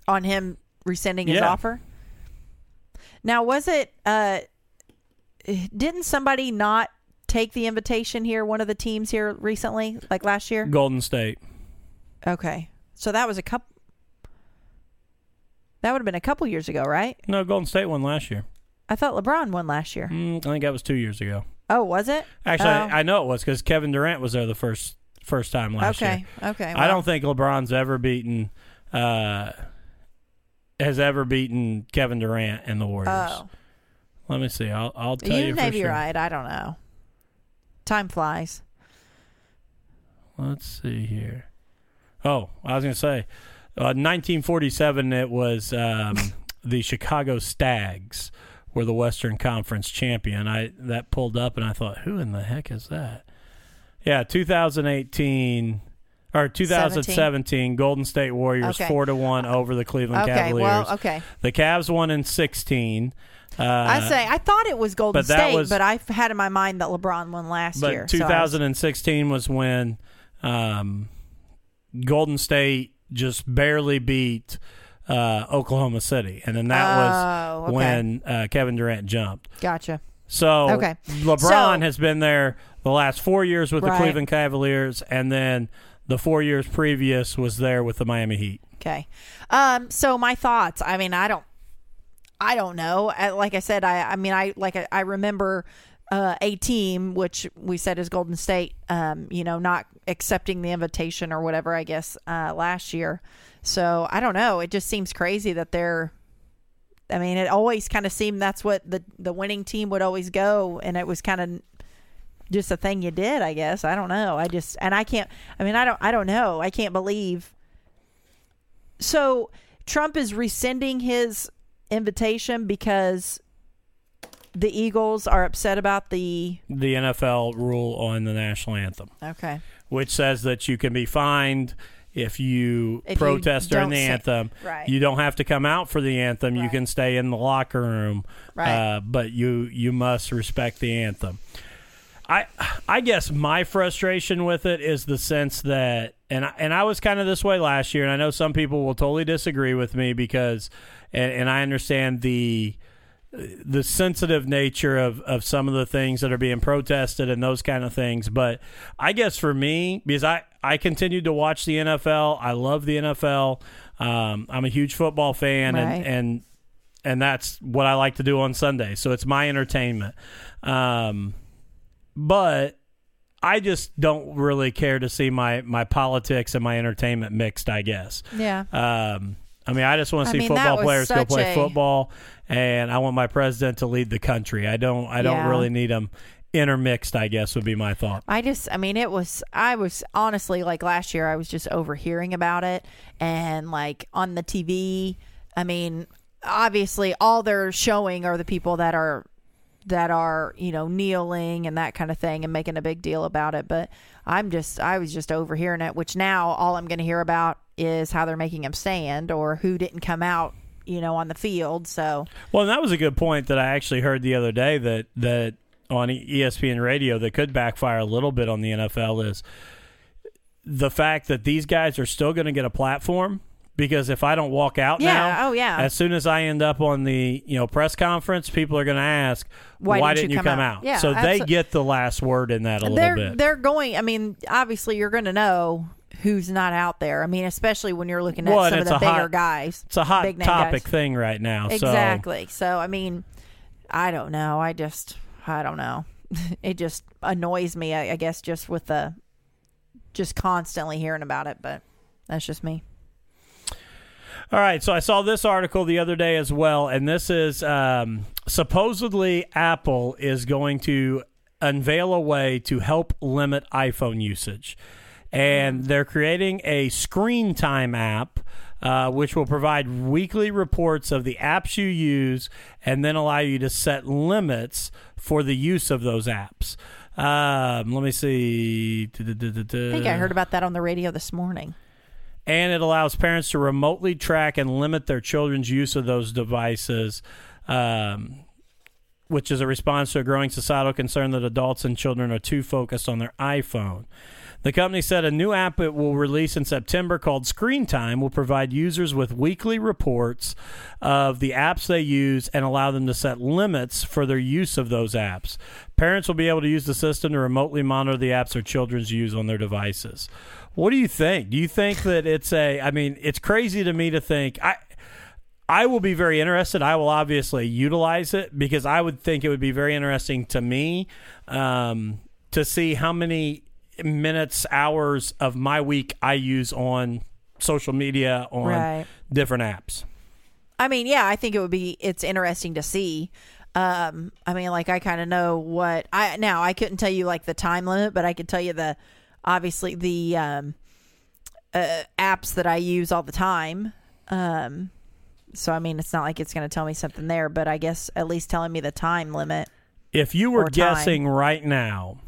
On him rescinding his Yeah. offer? Now, was it uh didn't somebody not take the invitation here, one of the teams here recently, like last year? Golden State. Okay. So that was a couple That would have been a couple years ago, right? No, Golden State won last year. I thought LeBron won last year. Mm, I think that was two years ago. Oh, was it? Actually, Oh. I, I know it was because Kevin Durant was there the first first time last okay. year. Okay. Okay. I don't think LeBron's ever beaten uh, has ever beaten Kevin Durant and the Warriors. Oh. Let me see. I'll I'll tell you, You for may be sure. right. I don't know. Time flies. Let's see here. Oh, I was going to say, uh, 1947. It was um, the Chicago Stags were the Western Conference champion. I that pulled up and I thought, who in the heck is that? Yeah, 2018 or 2017 Golden State Warriors Okay. four to one over the Cleveland Okay. Cavaliers. Well, okay. The Cavs won in 16. Uh, I say I thought it was Golden but State, was- but I had in my mind that LeBron won last but year. so was- 2016 was when um, Golden State just barely beat uh, Oklahoma City, and then that Oh, was okay. when uh, Kevin Durant jumped. gotcha. So Okay. LeBron So- has been there the last four years with the Cleveland Cavaliers, and then the four years previous was there with the Miami Heat. Okay. Um. So my thoughts. I mean, I don't. I don't know. I, like I said, I. I mean, I like. I, I remember uh, a team which we said is Golden State. Um. You know, not accepting the invitation or whatever. I guess uh, last year. So I don't know. It just seems crazy that they're. I mean, it always kind of seemed that's what the the winning team would always go, and it was kind of just a thing you did. I guess I don't know. I just and I can't. I mean, I don't. I don't know. I can't believe so Trump is rescinding his invitation because the Eagles are upset about the The NFL rule on the national anthem. okay. which says that you can be fined if you If you protest during the say- anthem. right. You don't have to come out for the anthem. You can stay in the locker room, Right. uh, but you you must respect the anthem. I I guess my frustration with it is the sense that and I, and I was kind of this way last year, and I know some people will totally disagree with me because, and, and I understand the the sensitive nature of, of some of the things that are being protested and those kind of things. But I guess for me, because I, I continued to watch the NFL, I love the NFL. Um, I'm a huge football fan, Right. and, and and that's what I like to do on Sunday. So it's my entertainment. Um, but I just don't really care to see my, my politics and my entertainment mixed, I guess. Yeah. Um, I mean, I just want to I see mean, football players go play a- football, and I want my president to lead the country. I don't. I don't Yeah. really need them intermixed. I guess would be my thought. I just, I mean, it was, I was honestly like last year, I was just overhearing about it and like on the TV. I mean, obviously, all they're showing are the people that are, that are, you know, kneeling and that kind of thing and making a big deal about it. But I'm just, I was just overhearing it, which now all I'm going to hear about is how they're making him stand or who didn't come out you know, on the field. So Well, and that was a good point that I actually heard the other day that that on ESPN radio that could backfire a little bit on the NFL is the fact that these guys are still going to get a platform because if I don't walk out Yeah, now, oh, yeah. as soon as I end up on the you know press conference, people are going to ask Why didn't, didn't you you come come out?" out? Yeah, so they get the last word in that a they're little bit. they're going. I mean, obviously, you're going to know who's not out there. I mean, especially when you're looking at Well, some of the bigger hot- guys. It's a hot topic guys. thing right now. So Exactly. So I mean, I don't know. I just I don't know. it just annoys me. I, I guess just with the just constantly hearing about it, but that's just me. All right, so I saw this article the other day as well, and this is um, supposedly Apple is going to unveil a way to help limit iPhone usage. And they're creating a screen time app, uh, which will provide weekly reports of the apps you use and then allow you to set limits for the use of those apps. Um, let me see. I think I heard about that on the radio this morning. and it allows parents to remotely track and limit their children's use of those devices, um, which is a response to a growing societal concern that adults and children are too focused on their iPhone. The company said a new app it will release in September called Screen Time will provide users with weekly reports of the apps they use and allow them to set limits for their use of those apps. Parents will be able to use the system to remotely monitor the apps their children use on their devices. What do you think? Do you think that it's a I mean, it's crazy to me to think I I will be very interested. I will obviously utilize it because I would think it would be very interesting to me um, to see how many minutes, hours of my week I use on social media, on Right. different apps. I mean, yeah, I think it would be it's interesting to see. Um, I mean, like I kind of know what I now I couldn't tell you like the time limit, but I could tell you the obviously the um, uh, apps that I use all the time. Um, so I mean, it's not like it's going to tell me something there, but I guess at least telling me the time limit. If you were Or time. guessing right now,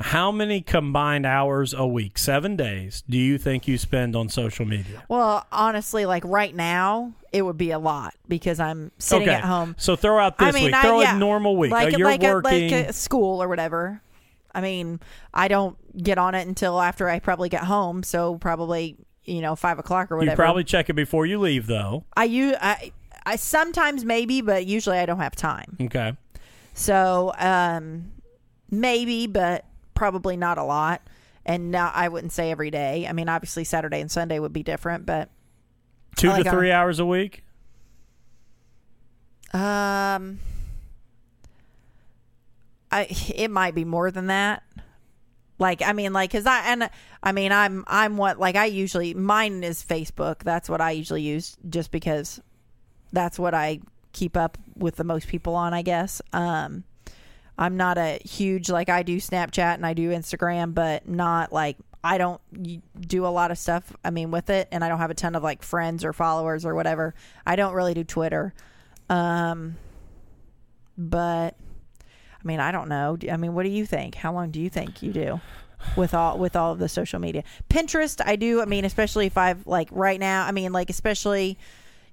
how many combined hours a week, seven days, do you think you spend on social media? Well, honestly, like right now, it would be a lot because I'm sitting okay. at home. So throw out this I mean, week. I- Throw yeah. a normal week. like Uh, you're like working. a, like a school or whatever. I mean, I don't get on it until after I probably get home, so probably you know five o'clock or whatever. you probably check it before you leave, though. I use I I sometimes maybe, but usually I don't have time. Okay. So um, maybe, but probably not a lot. And now I wouldn't say every day. I mean, obviously Saturday and Sunday would be different, but Two like to our- three hours a week. Um, I it might be more than that. Like I mean, like because I and I mean I'm I'm what like I usually mine is Facebook. That's what I usually use, just because that's what I keep up with the most people on. I guess. Um, I'm not a huge like I do Snapchat and I do Instagram, but not like I don't do a lot of stuff. I mean, with it, and I don't have a ton of like friends or followers or whatever. I don't really do Twitter. Um, but I mean, I don't know. I mean, what do you think? How long do you think you do with all with all of the social media? Pinterest, I do. I mean, especially if I've like right now. I mean, like especially.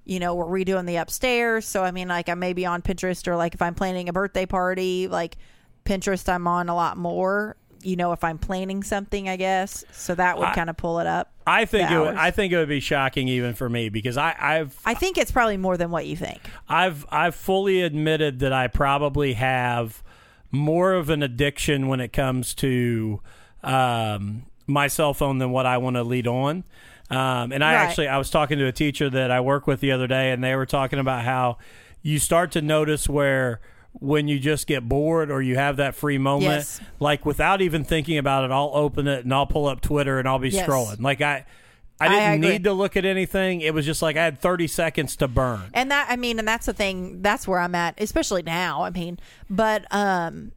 You know, we're redoing the upstairs, so I mean, like I may be on Pinterest, or like if I'm planning a birthday party, like Pinterest, I'm on a lot more. You know, if I'm planning something, I guess, so that would kind of pull it up. I think it would. I think it would be shocking even for me because I, I've I think it's probably more than what you think. I've I've fully admitted that I probably have more of an addiction when it comes to um, my cell phone than what I want to lead on. Um, and I Right. actually I was talking to a teacher that I work with the other day, and they were talking about how you start to notice where when you just get bored or you have that free moment, Yes. like without even thinking about it, I'll open it and I'll pull up Twitter and I'll be Yes. scrolling. Like I. I I didn't agree. need to look at anything. It was just like I had 30 seconds to burn. And that I mean, and that's the thing. That's where I'm at, especially now. I mean, but um,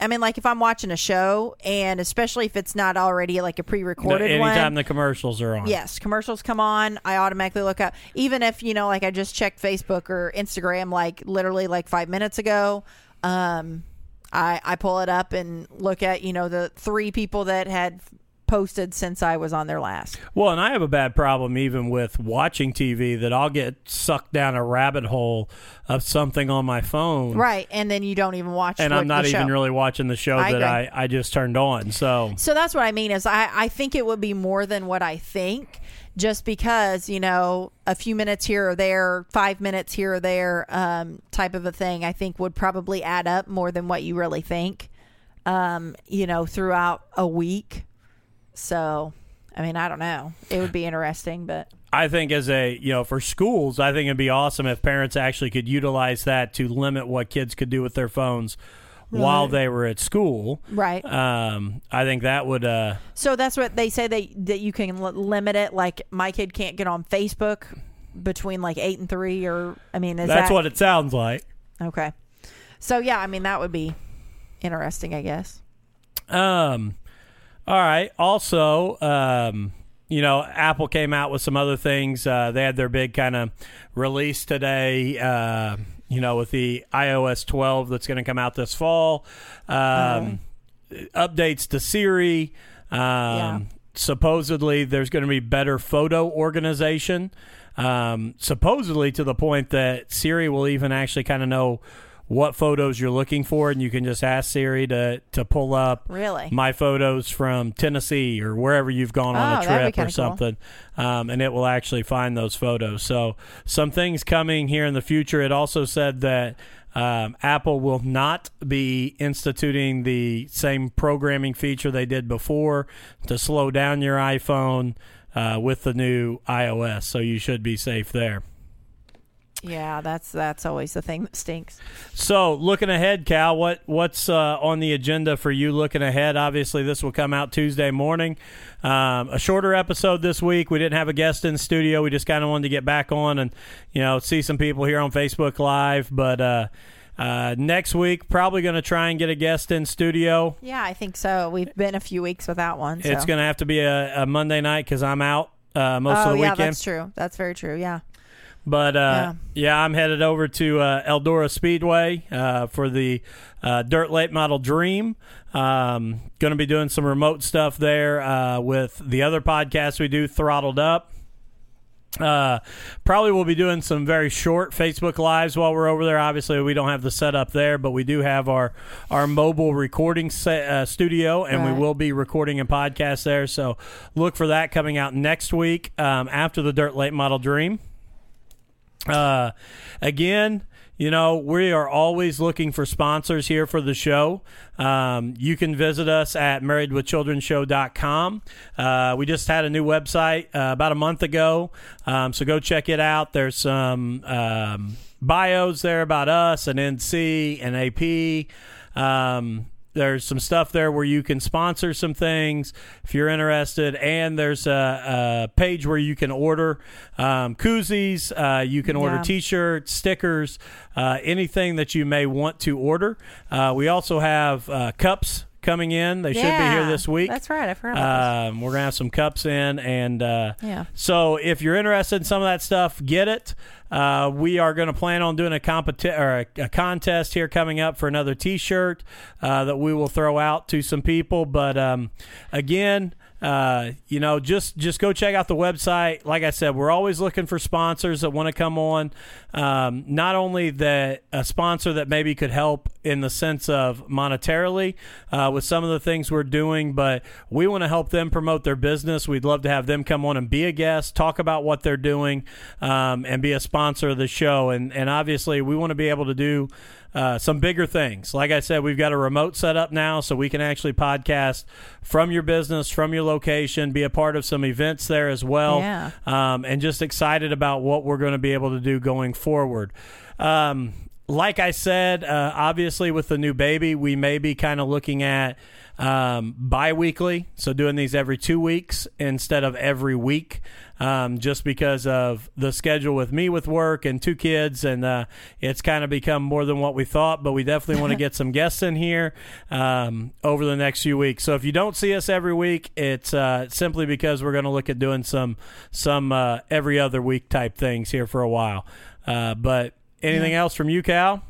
I mean, like if I'm watching a show, and especially if it's not already like a pre-recorded one. Anytime one. the commercials are on. Yes, commercials come on. I automatically look up. Even if you know, like I just checked Facebook or Instagram, like literally like five minutes ago. Um, I I pull it up and look at you know the three people that had posted since I was on there last. Well, and I have a bad problem even with watching TV that I'll get sucked down a rabbit hole of something on my phone. Right, and then you don't even watch. And what- I'm not even really watching the show I that agree. I, I just turned on. So So that's what I mean is I, I think it would be more than what I think just because, you know, a few minutes here or there, five minutes here or there, um, type of a thing, I think would probably add up more than what you really think, um, you know, throughout a week. So, I mean, I don't know. It would be interesting, but I think as a you know for schools, I think it'd be awesome if parents actually could utilize that to limit what kids could do with their phones while they were at school. right. Um, I think that would. Uh, So that's what they say that that you can li- limit it. Like my kid can't get on Facebook between like eight and three, or I mean, is that's that what it sounds like. okay? So yeah, I mean that would be interesting, I guess. Um, all right. Also, um, you know, Apple came out with some other things. Uh, they had their big kind of release today. Uh, you know, with the iOS 12 that's going to come out this fall. Um, Updates to Siri. Um, Supposedly, there's going to be better photo organization. Um, supposedly, to the point that Siri will even actually kind of know what photos you're looking for, and you can just ask Siri to to pull up Really? my photos from Tennessee or wherever you've gone on Oh, a trip or kinda cool. something, um, and it will actually find those photos. So some things coming here in the future. It also said that. Um, Apple will not be instituting the same programming feature they did before to slow down your iPhone uh, with the new iOS, so you should be safe there. Yeah, that's that's always the thing that stinks. So, looking ahead, Cal, what what's uh, on the agenda for you? Looking ahead, obviously, this will come out Tuesday morning. Um, a shorter episode this week. We didn't have a guest in studio. We just kind of wanted to get back on and you know see some people here on Facebook Live. But uh, uh, next week, probably going to try and get a guest in studio. Yeah, I think so. We've been a few weeks without one. So. It's going to have to be a, a Monday night because I'm out uh, most oh of the yeah, weekend. that's true. That's very true. Yeah. But uh, yeah. I'm headed over to uh, Eldora Speedway uh, for the uh, Dirt Late Model Dream. Um, going to be doing some remote stuff there uh, with the other podcast we do, Throttled Up. Uh, probably we'll be doing some very short Facebook lives while we're over there. Obviously, we don't have the setup there, but we do have our our mobile recording se- uh, studio, and Right. we will be recording a podcast there. So look for that coming out next week um, after the Dirt Late Model Dream. Uh, again, you know, we are always looking for sponsors here for the show. Um, you can visit us at marriedwithchildrenshow.com. Uh, we just had a new website uh, about a month ago, um, so go check it out. There's some um, bios there about us and NC and AP. Um, there's some stuff there where you can sponsor some things if you're interested, and there's a, a page where you can order um, koozies. Uh, you can order Yeah. T-shirts, stickers, uh, anything that you may want to order. Uh, we also have uh, cups coming in. They should be here this week. That's right. I forgot Um, we're gonna have some cups in, and uh, Yeah. So if you're interested in some of that stuff, get it. Uh, we are going to plan on doing a competi- or a, a contest here coming up for another T-shirt uh, that we will throw out to some people. But um, again. Uh, you know, just just go check out the website. Like I said, we're always looking for sponsors that want to come on. Um, not only that a sponsor that maybe could help in the sense of monetarily uh, with some of the things we're doing, but we want to help them promote their business. We'd love to have them come on and be a guest, talk about what they're doing, um, and be a sponsor of the show. And and obviously, we want to be able to do uh, some bigger things. Like I said, we've got a remote set up now, so we can actually podcast from your business, from your location, be a part of some events there as well. Yeah. Um, and just excited about what we're going to be able to do going forward. Um, like I said, uh, obviously with the new baby, we may be kind of looking at um, bi-weekly, so doing these every two weeks instead of every week, um, just because of the schedule with me with work and two kids, and uh, it's kind of become more than what we thought. But we definitely want to get some guests in here um, over the next few weeks. So if you don't see us every week, it's uh, simply because we're going to look at doing some some uh, every other week type things here for a while. Uh, but anything else from you, Cal?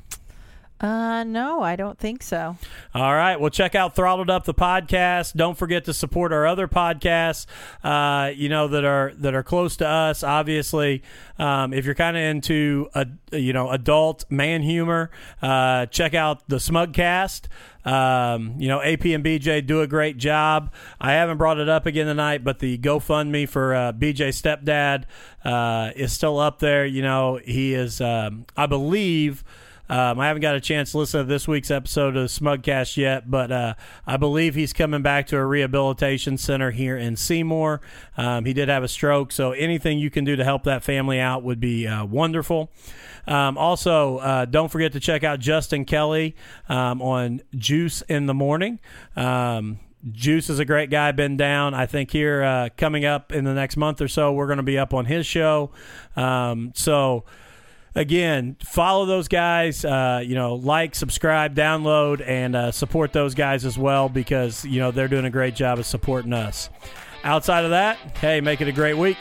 Uh, no, I don't think so. All right. Well, check out Throttled Up the podcast. Don't forget to support our other podcasts. Uh, you know that are that are close to us. Obviously, um, if you're kind of into a you know adult man humor, uh, check out the Smugcast. Um, you know, AP and BJ do a great job. I haven't brought it up again tonight, but the GoFundMe for uh, BJ stepdad uh, is still up there. You know, he is, um, I believe. Um, I haven't got a chance to listen to this week's episode of Smugcast yet, but uh, I believe he's coming back to a rehabilitation center here in Seymour. Um, he did have a stroke, so anything you can do to help that family out would be uh, wonderful. Um, also, uh, don't forget to check out Justin Kelly um, on Juice in the Morning. Um, Juice is a great guy, been down. I think here uh, coming up in the next month or so, we're going to be up on his show. Um, so, again, follow those guys. Uh, you know, like, subscribe, download, and uh, support those guys as well because you know they're doing a great job of supporting us. Outside of that, hey, make it a great week.